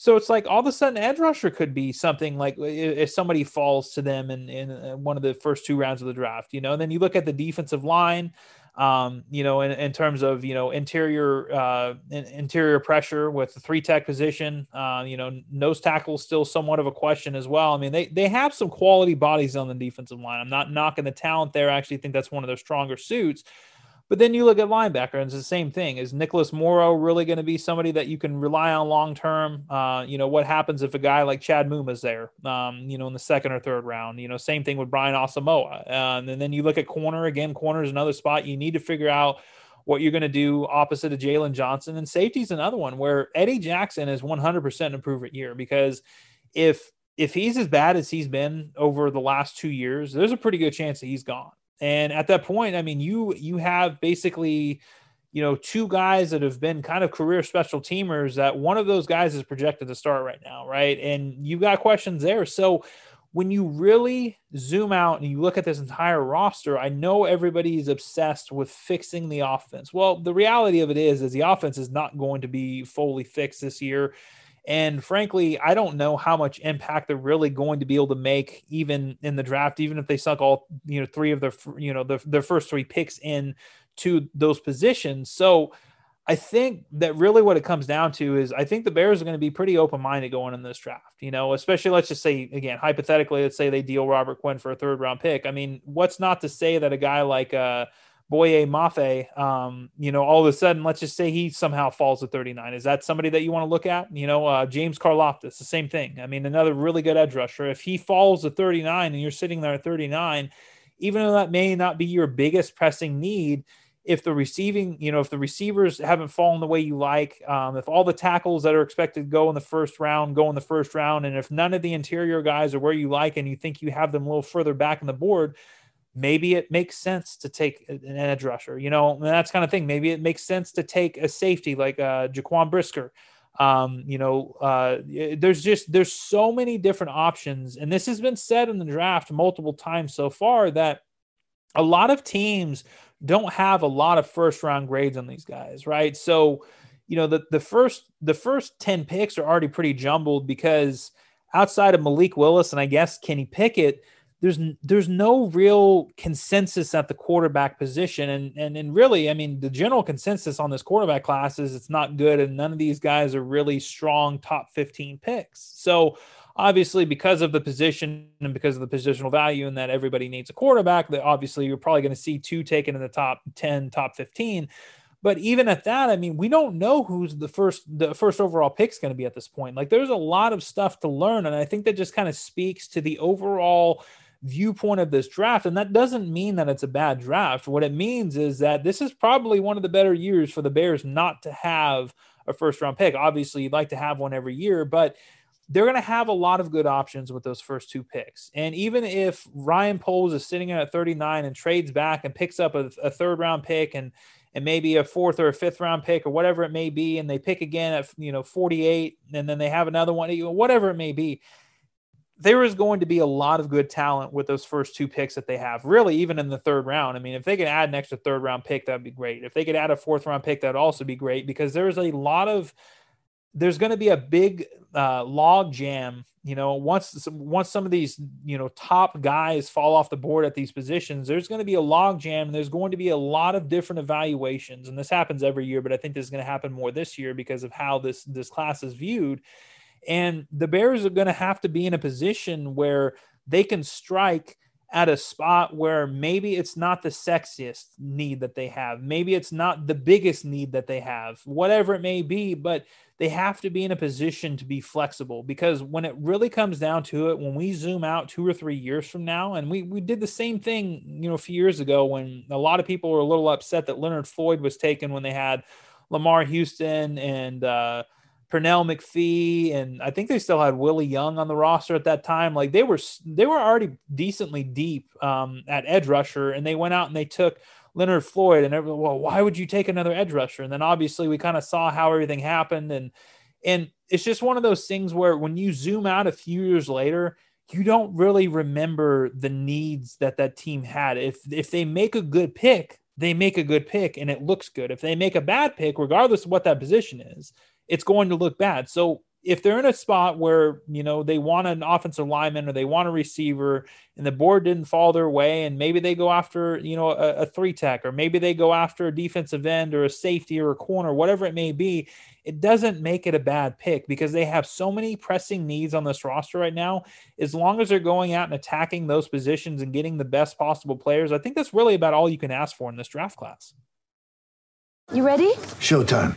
So it's like all of a sudden, edge rusher could be something like if somebody falls to them in, in uh, one of the first two rounds of the draft, you know. And then you look at the defensive line um, you know, in, in terms of, you know, interior, uh, in, interior pressure with the three tech position, uh, you know, nose tackle is still somewhat of a question as well. I mean, they, they have some quality bodies on the defensive line. I'm not knocking the talent there. I actually think that's one of their stronger suits, but then you look at linebacker, and it's the same thing. Is Nicholas Morrow really going to be somebody that you can rely on long term? Uh, you know, what happens if a guy like Chad Muma there, um, you know, in the second or third round? You know, same thing with Brian Asamoah. Uh, and then you look at corner again. Corner is another spot you need to figure out what you're going to do opposite of Jaylon Johnson. And safety is another one where Eddie Jackson is 100% improvement year because if if he's as bad as he's been over the last two years, there's a pretty good chance that he's gone. And at that point, I mean, you you have basically, you know, two guys that have been kind of career special teamers. That one of those guys is projected to start right now, right? And you've got questions there. So when you really zoom out and you look at this entire roster, I know everybody's obsessed with fixing the offense. Well, the reality of it is, is the offense is not going to be fully fixed this year. And frankly, I don't know how much impact they're really going to be able to make, even in the draft, even if they suck all you know three of their you know their, their first three picks in to those positions. So I think that really what it comes down to is I think the Bears are going to be pretty open minded going in this draft. You know, especially let's just say again hypothetically, let's say they deal Robert Quinn for a third round pick. I mean, what's not to say that a guy like uh, Boye Mafe, um, you know, all of a sudden, let's just say he somehow falls to 39. Is that somebody that you want to look at? You know, uh, James Karlaftis, the same thing. I mean, another really good edge rusher. If he falls to 39 and you're sitting there at 39, even though that may not be your biggest pressing need, if the receiving, you know, if the receivers haven't fallen the way you like, um, if all the tackles that are expected to go in the first round go in the first round, and if none of the interior guys are where you like and you think you have them a little further back in the board, maybe it makes sense to take an edge rusher, you know, that's kind of thing. Maybe it makes sense to take a safety like uh, Jaquan Brisker. Um, you know, uh, there's just there's so many different options, and this has been said in the draft multiple times so far that a lot of teams don't have a lot of first round grades on these guys, right? So, you know, the the first the first 10 picks are already pretty jumbled because outside of Malik Willis and I guess Kenny Pickett, there's there's no real consensus at the quarterback position. And and and really I mean the general consensus on this quarterback class is it's not good and none of these guys are really strong top 15 picks. So obviously because of the position and because of the positional value and that everybody needs a quarterback that obviously you're probably going to see two taken in the top 10 top 15 but even at that i mean we don't know who's the first the first overall pick's going to be at this point. Like there's a lot of stuff to learn and i think that just kind of speaks to the overall viewpoint of this draft and that doesn't mean that it's a bad draft what it means is that this is probably one of the better years for the bears not to have a first round pick obviously you'd like to have one every year but they're going to have a lot of good options with those first two picks. And even if Ryan Poles is sitting at 39 and trades back and picks up a, a, third round pick and and maybe a fourth or a fifth round pick or whatever it may be, and they pick again at you know 48, and then they have another one, whatever it may be. There is going to be a lot of good talent with those first two picks that they have, really, even in the third round. I mean, if they could add an extra third round pick, that'd be great. If they could add a fourth round pick, that'd also be great because there's a lot of there's going to be a big uh, log jam. You know, once once some of these you know top guys fall off the board at these positions, there's going to be a log jam, and there's going to be a lot of different evaluations. And this happens every year, but I think this is going to happen more this year because of how this this class is viewed. And the Bears are going to have to be in a position where they can strike at a spot where maybe it's not the sexiest need that they have. Maybe it's not the biggest need that they have, whatever it may be, but they have to be in a position to be flexible because when it really comes down to it, when we zoom out two or three years from now, and we, we did the same thing, you know, a few years ago when a lot of people were a little upset that Leonard Floyd was taken when they had Lamar Houston and, uh, Pernell McPhee, and I think they still had Willie Young on the roster at that time. Like they were they were already decently deep um, at edge rusher, and they went out and they took Leonard Floyd, and everyone, well, why would you take another edge rusher? And then obviously we kind of saw how everything happened, and and it's just one of those things where when you zoom out a few years later, you don't really remember the needs that that team had. If if they make a good pick, they make a good pick and it looks good. If they make a bad pick, regardless of what that position is, it's going to look bad. So if they're in a spot where you know they want an offensive lineman or they want a receiver and the board didn't fall their way and maybe they go after you know a, a, three tech or maybe they go after a defensive end or a safety or a corner whatever it may be it doesn't make it a bad pick because they have so many pressing needs on this roster right now. As long as they're going out and attacking those positions and getting the best possible players i think that's really about all you can ask for in this draft class. You ready? Showtime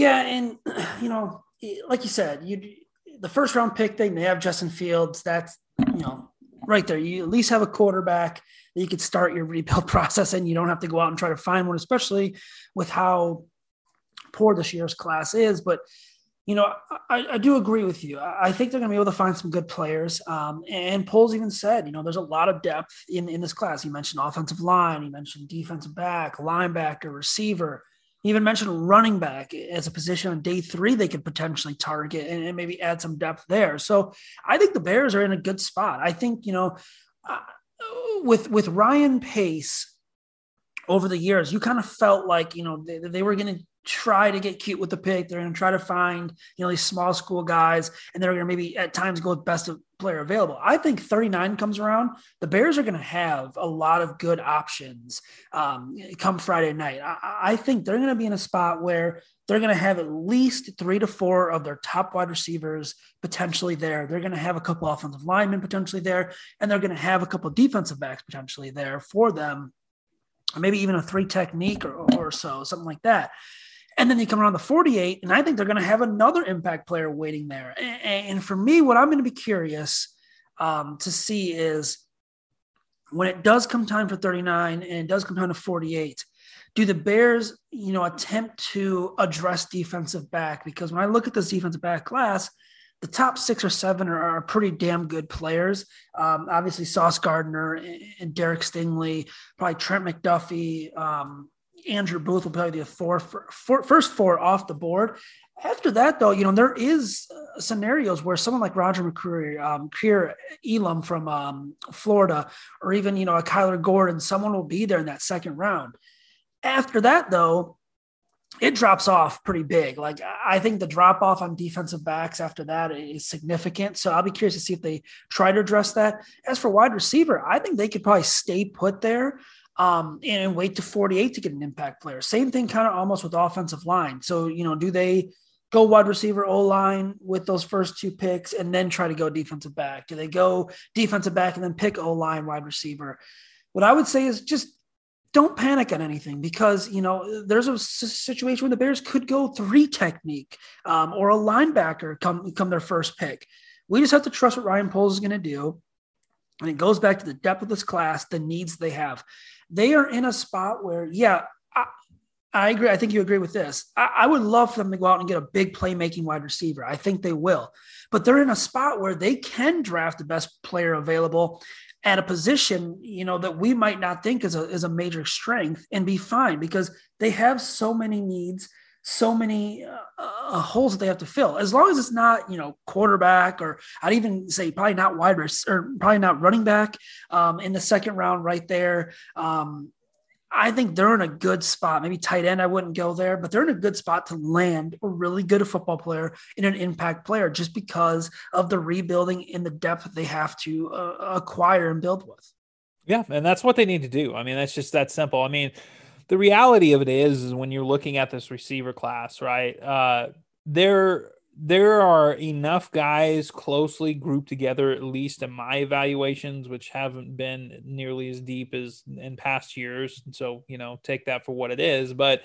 Yeah, and you know, like you said, you the first round pick thing they have Justin Fields. That's you know right there. You at least have a quarterback that you could start your rebuild process, and you don't have to go out and try to find one, especially with how poor this year's class is. But you know, I, I do agree with you. I think they're going to be able to find some good players. Um, and Poles even said, you know, there's a lot of depth in, in this class. He mentioned offensive line, he mentioned defensive back, linebacker, receiver. He even mentioned running back as a position on day three they could potentially target and, and maybe add some depth there. So I think the Bears are in a good spot. I think, you know, uh, with with Ryan Pace over the years, you kind of felt like, you know, they, they were going to try to get cute with the pick. They're going to try to find, you know, these small school guys, and they're going to maybe at times go with best player available. I think 39 comes around. The Bears are going to have a lot of good options um, come Friday night. I, I think they're going to be in a spot where they're going to have at least three to four of their top wide receivers potentially there. They're going to have a couple offensive linemen potentially there, and they're going to have a couple defensive backs potentially there for them. Maybe even a three technique or, or so, something like that. And then you come around the 48, and I think they're going to have another impact player waiting there. And, and for me, what I'm going to be curious um, to see is when it does come time for 39 and it does come time to 48, do the Bears, you know, attempt to address defensive back? Because when I look at this defensive back class, the top six or seven are, are pretty damn good players. Um, obviously, Sauce Gardner and, and Derek Stingley, probably Trent McDuffie, um, Andrew Booth will probably be the four, four, first four off the board. After that, though, you know, there is uh, scenarios where someone like Roger McCreary, um, Kaiir Elam from um, Florida, or even, you know, a Kyler Gordon, someone will be there in that second round. After that, though, it drops off pretty big. Like I think the drop off on defensive backs after that is significant. So I'll be curious to see if they try to address that. As for wide receiver, I think they could probably stay put there um, and wait to 48 to get an impact player. Same thing kind of almost with offensive line. So, you know, do they go wide receiver O line with those first two picks and then try to go defensive back? Do they go defensive back and then pick O line wide receiver? What I would say is just don't panic on anything because you know there's a situation where the Bears could go three technique um, or a linebacker come come their first pick. We just have to trust what Ryan Poles is going to do, and it goes back to the depth of this class, the needs they have. They are in a spot where, yeah, I, I agree. I think you agree with this. I, I would love for them to go out and get a big playmaking wide receiver. I think they will, but they're in a spot where they can draft the best player available at a position, you know, that we might not think is a, is a major strength and be fine because they have so many needs, so many uh, uh, holes that they have to fill. As long as it's not, you know, quarterback or I'd even say probably not wide or probably not running back um, in the second round right there. Um, I think they're in a good spot. Maybe tight end, I wouldn't go there, but they're in a good spot to land a really good football player and an impact player just because of the rebuilding and the depth they have to uh, acquire and build with. Yeah, and that's what they need to do. I mean, that's just that simple. I mean, the reality of it is, is when you're looking at this receiver class, right? Uh, there there are enough guys closely grouped together, at least in my evaluations, which haven't been nearly as deep as in past years. So, you know, take that for what it is. But,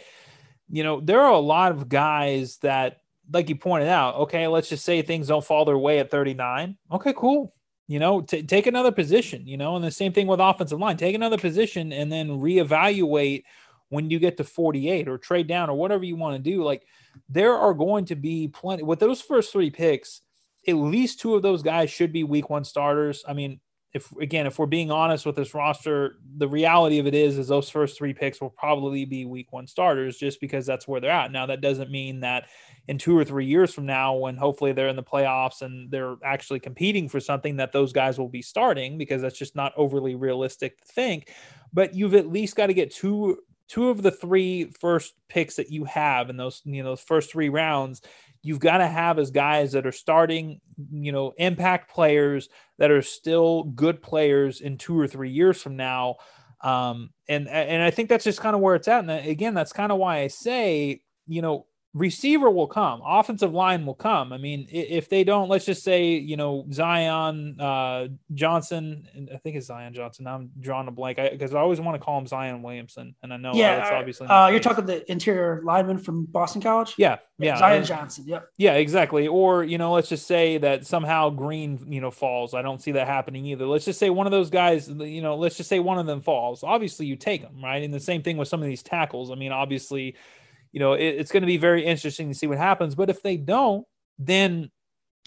you know, there are a lot of guys that, like you pointed out, okay, let's just say things don't fall their way at 39. Okay, cool. You know, t- take another position, you know, and the same thing with offensive line. Take another position and then reevaluate when you get to 48 or trade down or whatever you want to do. Like, there are going to be plenty with those first three picks. At least two of those guys should be week one starters. I mean, if again, if we're being honest with this roster, the reality of it is, is those first three picks will probably be week one starters just because that's where they're at. Now, that doesn't mean that in two or three years from now, when hopefully they're in the playoffs and they're actually competing for something, that those guys will be starting because that's just not overly realistic to think. But you've at least got to get two two of the three first picks that you have in those you know those first three rounds you've got to have as guys that are starting, you know, impact players that are still good players in two or three years from now. Um, and and I think that's just kind of where it's at. And again, that's kind of why I say, you know, receiver will come, offensive line will come. I mean, if they don't, let's just say, you know, Zion uh, Johnson, I think it's Zion Johnson. Now I'm drawing a blank because I, I, always want to call him Zion Williamson, and I know yeah, it's obviously. Uh, you're talking the interior lineman from Boston College. Yeah, yeah, Zion Johnson. Yep. Yeah, exactly. Or you know, let's just say that somehow Green, you know, falls. I don't see that happening either. Let's just say one of those guys, you know, let's just say one of them falls. Obviously, you take them, right? And the same thing with some of these tackles. I mean, obviously you know, it, it's going to be very interesting to see what happens. But if they don't, then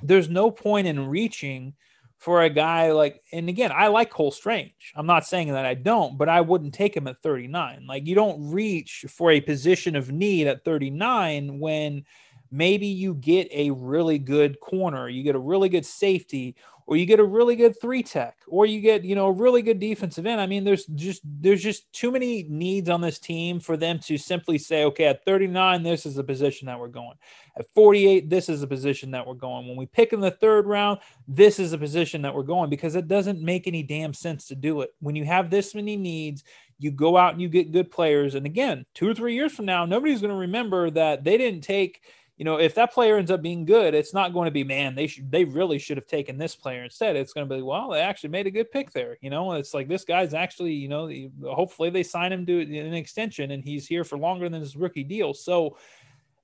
there's no point in reaching for a guy like, and again, I like Cole Strange. I'm not saying that I don't, but I wouldn't take him at 39. Like, you don't reach for a position of need at 39 when maybe you get a really good corner, you get a really good safety, or you get a really good three tech, or you get, you know, a really good defensive end. I mean, there's just there's just too many needs on this team for them to simply say, okay, at 39, this is the position that we're going. At 48, this is the position that we're going. When we pick in the third round, this is the position that we're going because it doesn't make any damn sense to do it. When you have this many needs, you go out and you get good players. And again, two or three years from now, nobody's going to remember that they didn't take you know, if that player ends up being good, it's not going to be, man, they should, they really should have taken this player instead. It's going to be, well, they actually made a good pick there. You know, it's like this guy's actually, you know, hopefully they sign him to an extension and he's here for longer than his rookie deal. So,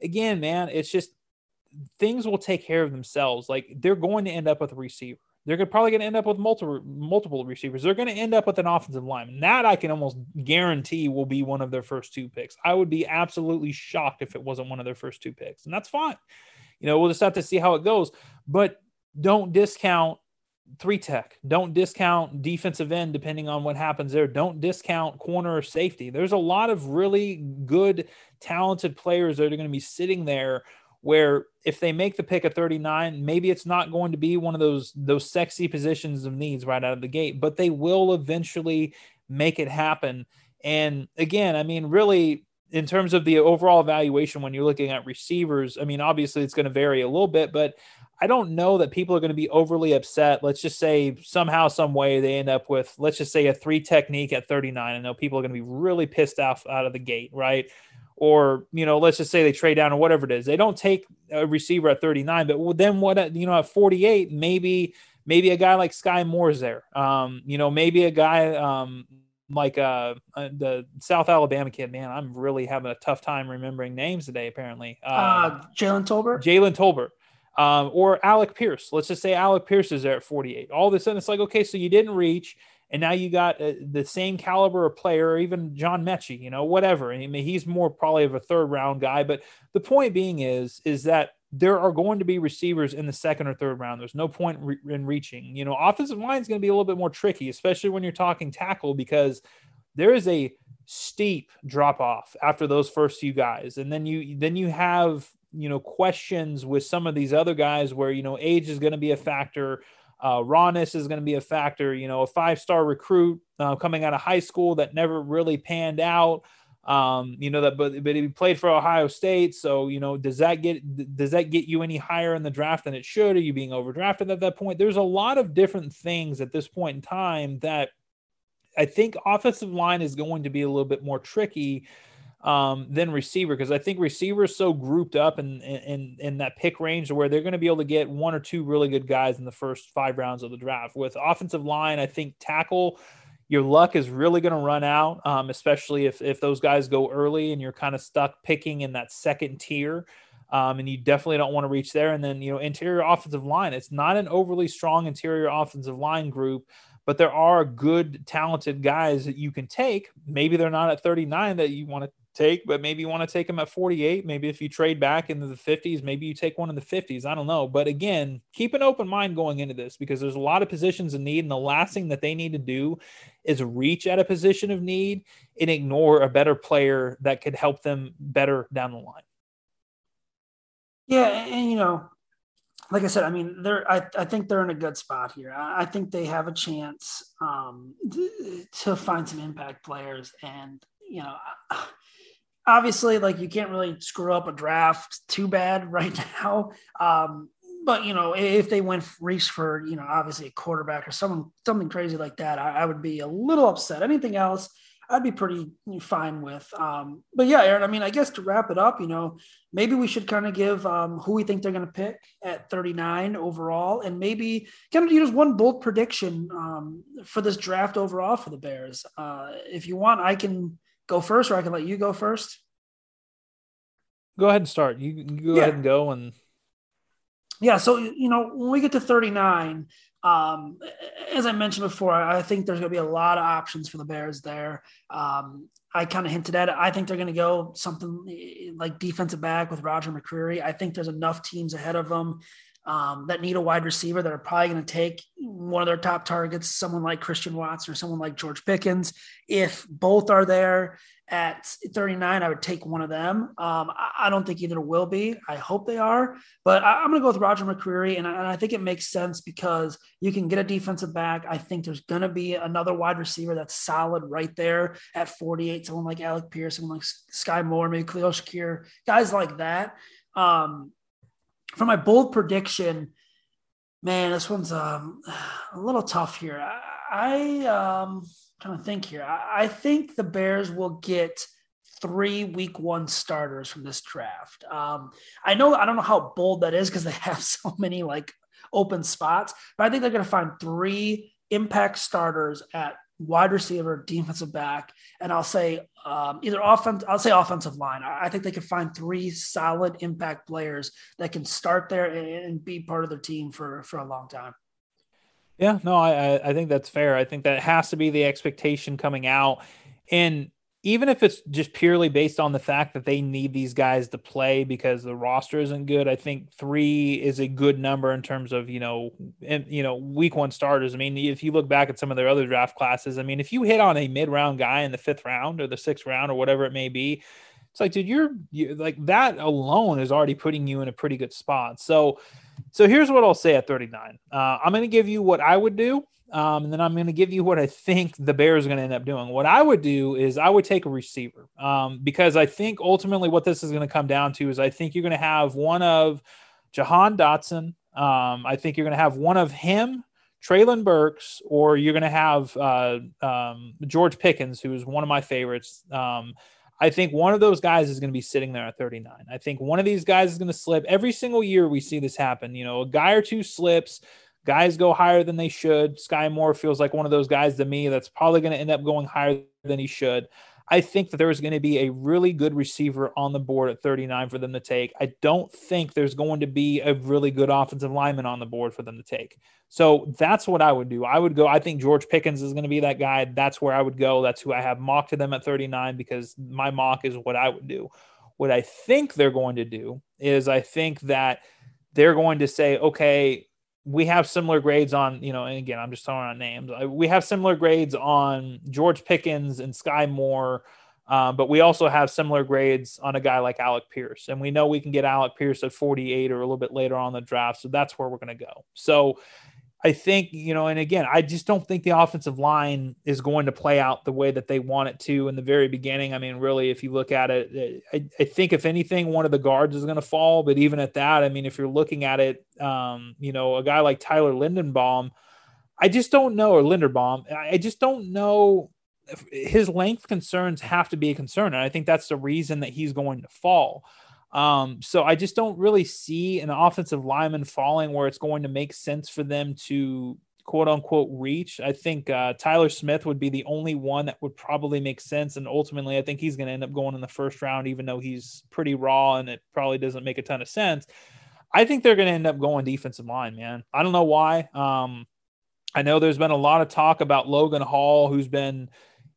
again, man, it's just things will take care of themselves. Like they're going to end up with a receiver. They're probably going to end up with multiple multiple receivers. They're going to end up with an offensive line. That I can almost guarantee will be one of their first two picks. I would be absolutely shocked if it wasn't one of their first two picks, and that's fine. You know, we'll just have to see how it goes. But don't discount three tech. Don't discount defensive end depending on what happens there. Don't discount corner or safety. There's a lot of really good, talented players that are going to be sitting there where if they make the pick at 39, maybe it's not going to be one of those those sexy positions of needs right out of the gate, but they will eventually make it happen. And again, I mean, really, in terms of the overall evaluation, when you're looking at receivers, I mean, obviously it's going to vary a little bit, but I don't know that people are going to be overly upset. Let's just say somehow, some way they end up with, let's just say a three technique at 39. I know people are going to be really pissed off out of the gate, right? Or you know let's just say they trade down or whatever it is. They don't take a receiver at 39 but then what you know at 48 maybe maybe a guy like Skyy Moore's there. Um you know maybe a guy um like uh, uh the south alabama kid man i'm really having a tough time remembering names today apparently. Uh, uh jalen tolbert? Jalen tolbert. Um, or Alec Pierce. Let's just say Alec Pierce is there at 48. All of a sudden, it's like, okay, so you didn't reach and now you got uh, the same caliber of player, or even John Metchie, you know, whatever. I mean, he's more probably of a third round guy, but the point being is, is that there are going to be receivers in the second or third round. There's no point re- in reaching. You know, offensive line is going to be a little bit more tricky, especially when you're talking tackle, because there is a steep drop off after those first few guys, and then you then you have you know questions with some of these other guys where you know age is going to be a factor uh, rawness is going to be a factor. You know, a five star recruit uh, coming out of high school that never really panned out. Um, you know that, but but he played for Ohio State, so you know, does that get does that get you any higher in the draft than it should? Are you being overdrafted at that point? There's a lot of different things at this point in time that I think offensive line is going to be a little bit more tricky um, than receiver because I think receiver is so grouped up in, in in that pick range where they're going to be able to get one or two really good guys in the first five rounds of the draft. With offensive line, I think tackle, your luck is really going to run out, um, especially if if those guys go early and you're kind of stuck picking in that second tier. Um, and you definitely don't want to reach there. And then, you know, interior offensive line, it's not an overly strong interior offensive line group but there are good, talented guys that you can take. Maybe they're not at 39 that you want to take, but maybe you want to take him at 48. Maybe if you trade back into the 50s, maybe you take one in the 50s. I don't know. But again, keep an open mind going into this because there's a lot of positions in need. And the last thing that they need to do is reach at a position of need and ignore a better player that could help them better down the line. Yeah. And, you know, like I said, I mean, they're. I, I think they're in a good spot here. I, I think they have a chance um, to find some impact players, and you know, obviously, like you can't really screw up a draft too bad right now. Um, but you know, if they went reach for you know obviously a quarterback or someone something crazy like that, I, I would be a little upset. Anything else, I'd be pretty fine with. Um, but yeah, Aaron, I mean, I guess to wrap it up, you know, maybe we should kind of give um, who we think they're going to pick at 39 overall, and maybe kind of use one bold prediction um, for this draft overall for the Bears. Uh, if you want, I can go first, or I can let you go first. Go ahead and start. You, you go yeah. ahead and go and. Yeah, so you know when we get to 39, um, as I mentioned before, I think there's going to be a lot of options for the Bears there. Um, I kind of hinted at it. I think they're going to go something like defensive back with Roger McCreary. I think there's enough teams ahead of them um, that need a wide receiver that are probably going to take one of their top targets, someone like Christian Watson or someone like George Pickens. If both are there, at 39, I would take one of them. Um, I, don't think either will be. I hope they are, but I, am going to go with Roger McCreary, and I, and I, think it makes sense because you can get a defensive back. I think there's going to be another wide receiver that's solid right there at 48. Someone like Alec Pierce, someone like Skyy Moore, maybe Khalil Shakir, guys like that. Um, for my bold prediction, man, this one's um, a little tough here. I, I um, trying to think here. I, I think the Bears will get three week one starters from this draft. Um, I know I don't know how bold that is because they have so many like open spots, but I think they're going to find three impact starters at wide receiver, defensive back, and I'll say um, either offense. I'll say offensive line. I, I, think they can find three solid impact players that can start there and, and be part of their team for for a long time. Yeah, no, I I think that's fair. I think that has to be the expectation coming out, and even if it's just purely based on the fact that they need these guys to play because the roster isn't good, I think three is a good number in terms of you know, and you know, week one starters. I mean, if you look back at some of their other draft classes, I mean, if you hit on a mid round guy in the fifth round or the sixth round or whatever it may be, it's like, dude, you're, you like that alone is already putting you in a pretty good spot. So, so here's what I'll say at 39. Uh, I'm going to give you what I would do. Um, and then I'm going to give you what I think the Bears are going to end up doing. What I would do is I would take a receiver um, because I think ultimately what this is going to come down to is I think you're going to have one of Jahan Dotson. Um, I think you're going to have one of him, Treylon Burks, or you're going to have uh, um, George Pickens, who is one of my favorites. Um, I think one of those guys is going to be sitting there at 39. I think one of these guys is going to slip. Every single year we see this happen. You know, a guy or two slips, guys go higher than they should. Skyy Moore feels like one of those guys to me that's probably going to end up going higher than he should. I think that there is going to be a really good receiver on the board at 39 for them to take. I don't think there's going to be a really good offensive lineman on the board for them to take. So that's what I would do. I would go. I think George Pickens is going to be that guy. That's where I would go. That's who I have mocked to them at 39 because my mock is what I would do. What I think they're going to do is I think that they're going to say, okay, we have similar grades on, you know, and again, I'm just throwing out names. We have similar grades on George Pickens and Skyy Moore, um, but we also have similar grades on a guy like Alec Pierce. And we know we can get Alec Pierce at 48 or a little bit later on the draft. So that's where we're going to go. So I think, you know, and again, I just don't think the offensive line is going to play out the way that they want it to in the very beginning. I mean, really, if you look at it, I, I think if anything, one of the guards is going to fall. But even at that, I mean, if you're looking at it, um, you know, a guy like Tyler Lindenbaum, I just don't know, or Linderbaum, I just don't know. His length concerns have to be a concern. And I think that's the reason that he's going to fall. Um, so I just don't really see an offensive lineman falling where it's going to make sense for them to quote unquote reach. I think uh, Tyler Smith would be the only one that would probably make sense. And ultimately, I think he's going to end up going in the first round, even though he's pretty raw and it probably doesn't make a ton of sense. I think they're going to end up going defensive line, man. I don't know why. Um, I know there's been a lot of talk about Logan Hall, who's been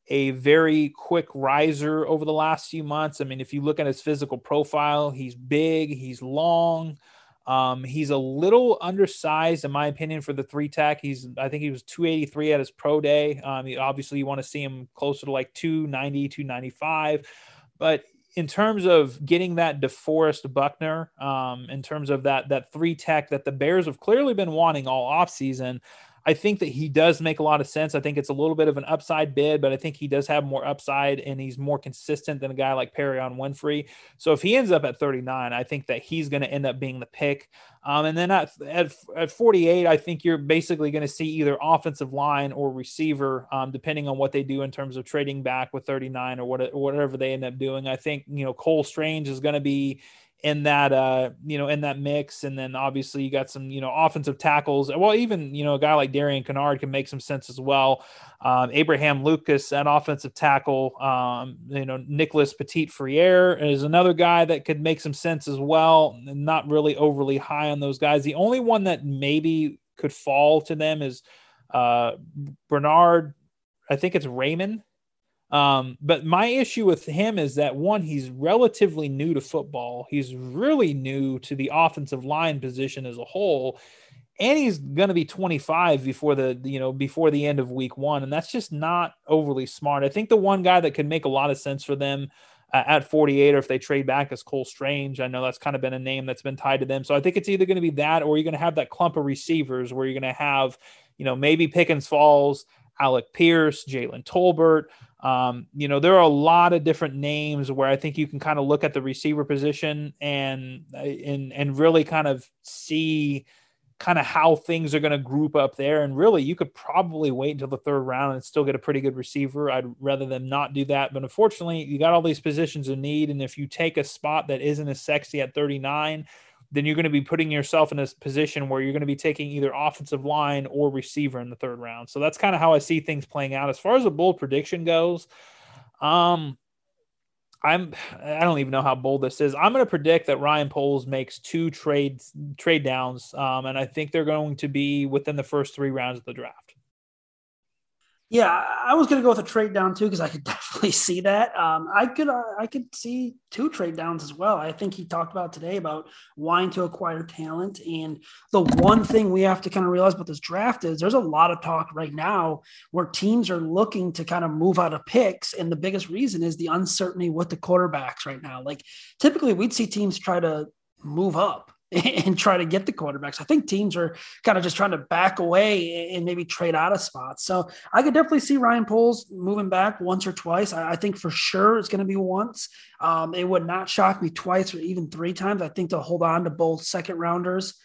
a very quick riser over the last few months. I mean, if you look at his physical profile, he's big, he's long. Um, he's a little undersized, in my opinion, for the three tech. He's, I think he was 283 at his pro day. Um, obviously, you want to see him closer to like 290, 295. But in terms of getting that DeForest Buckner, um, in terms of that that three tech that the Bears have clearly been wanting all offseason, I think that he does make a lot of sense. I think it's a little bit of an upside bid, but I think he does have more upside and he's more consistent than a guy like Perrion Winfrey. So if he ends up at 39, I think that he's going to end up being the pick. Um, and then at, at, at 48, I think you're basically going to see either offensive line or receiver, um, depending on what they do in terms of trading back with 39 or what, whatever they end up doing. I think, you know, Cole Strange is going to be in that uh you know in that mix. And then obviously you got some you know offensive tackles. Well even you know a guy like Darian Kinnard can make some sense as well. Um, Abraham Lucas an offensive tackle um, you know Nicholas Petit Frere is another guy that could make some sense as well. Not really overly high on those guys. The only one that maybe could fall to them is uh Bernhard I think it's Raimann um, but my issue with him is that one, he's relatively new to football. He's really new to the offensive line position as a whole. And he's going to be 25 before the, you know, before the end of week one. And that's just not overly smart. I think the one guy that could make a lot of sense for them uh, at 48 or if they trade back is Cole Strange. I know that's kind of been a name that's been tied to them. So I think it's either going to be that or you're going to have that clump of receivers where you're going to have, you know, maybe Pickens falls, Alec Pierce, Jalen Tolbert. Um, you know, there are a lot of different names where I think you can kind of look at the receiver position and and and really kind of see kind of how things are going to group up there. And really, you could probably wait until the third round and still get a pretty good receiver. I'd rather them not do that. But unfortunately, you got all these positions in need. And if you take a spot that isn't as sexy at 39, then you're going to be putting yourself in a position where you're going to be taking either offensive line or receiver in the third round. So that's kind of how I see things playing out. As far as a bold prediction goes, um, I'm I don't even know how bold this is. I'm going to predict that Ryan Poles makes two trades trade downs, um, and I think they're going to be within the first three rounds of the draft. Yeah, I was going to go with a trade down too because I could definitely see that. Um, I could uh, I could see two trade downs as well. I think he talked about today about wanting to acquire talent, and the one thing we have to kind of realize about this draft is there's a lot of talk right now where teams are looking to kind of move out of picks, and the biggest reason is the uncertainty with the quarterbacks right now. Like typically, we'd see teams try to move up and try to get the quarterbacks. I think teams are kind of just trying to back away and maybe trade out of spots. So I could definitely see Ryan Poles moving back once or twice. I, think for sure it's going to be once. Um, it would not shock me twice or even three times. I think they'll hold on to both second rounders.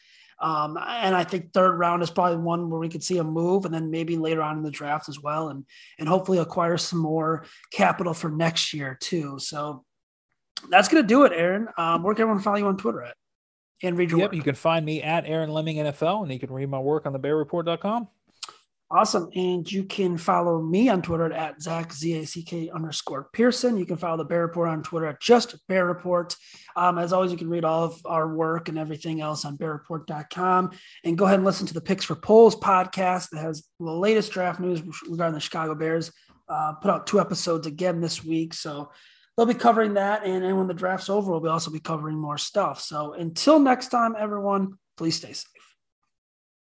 Um, and I think third round is probably one where we could see a move, and then maybe later on in the draft as well, and and hopefully acquire some more capital for next year too. So that's gonna do it, Aaron. Um, where can everyone follow you on Twitter at? And read your yep, work. You can find me at Aaron Leming NFL, and you can read my work on the bearreport.com. Awesome. And you can follow me on Twitter at Zack, Z A C K underscore Pearson. You can follow the Bear Report on Twitter at just Bear Report. Um, as always, you can read all of our work and everything else on bearreport.com. And go ahead and listen to the Picks for Poles podcast that has the latest draft news regarding the Chicago Bears. Uh, put out two episodes again this week. So they'll be covering that. And, and when the draft's over, we'll also be covering more stuff. So until next time, everyone, please stay safe.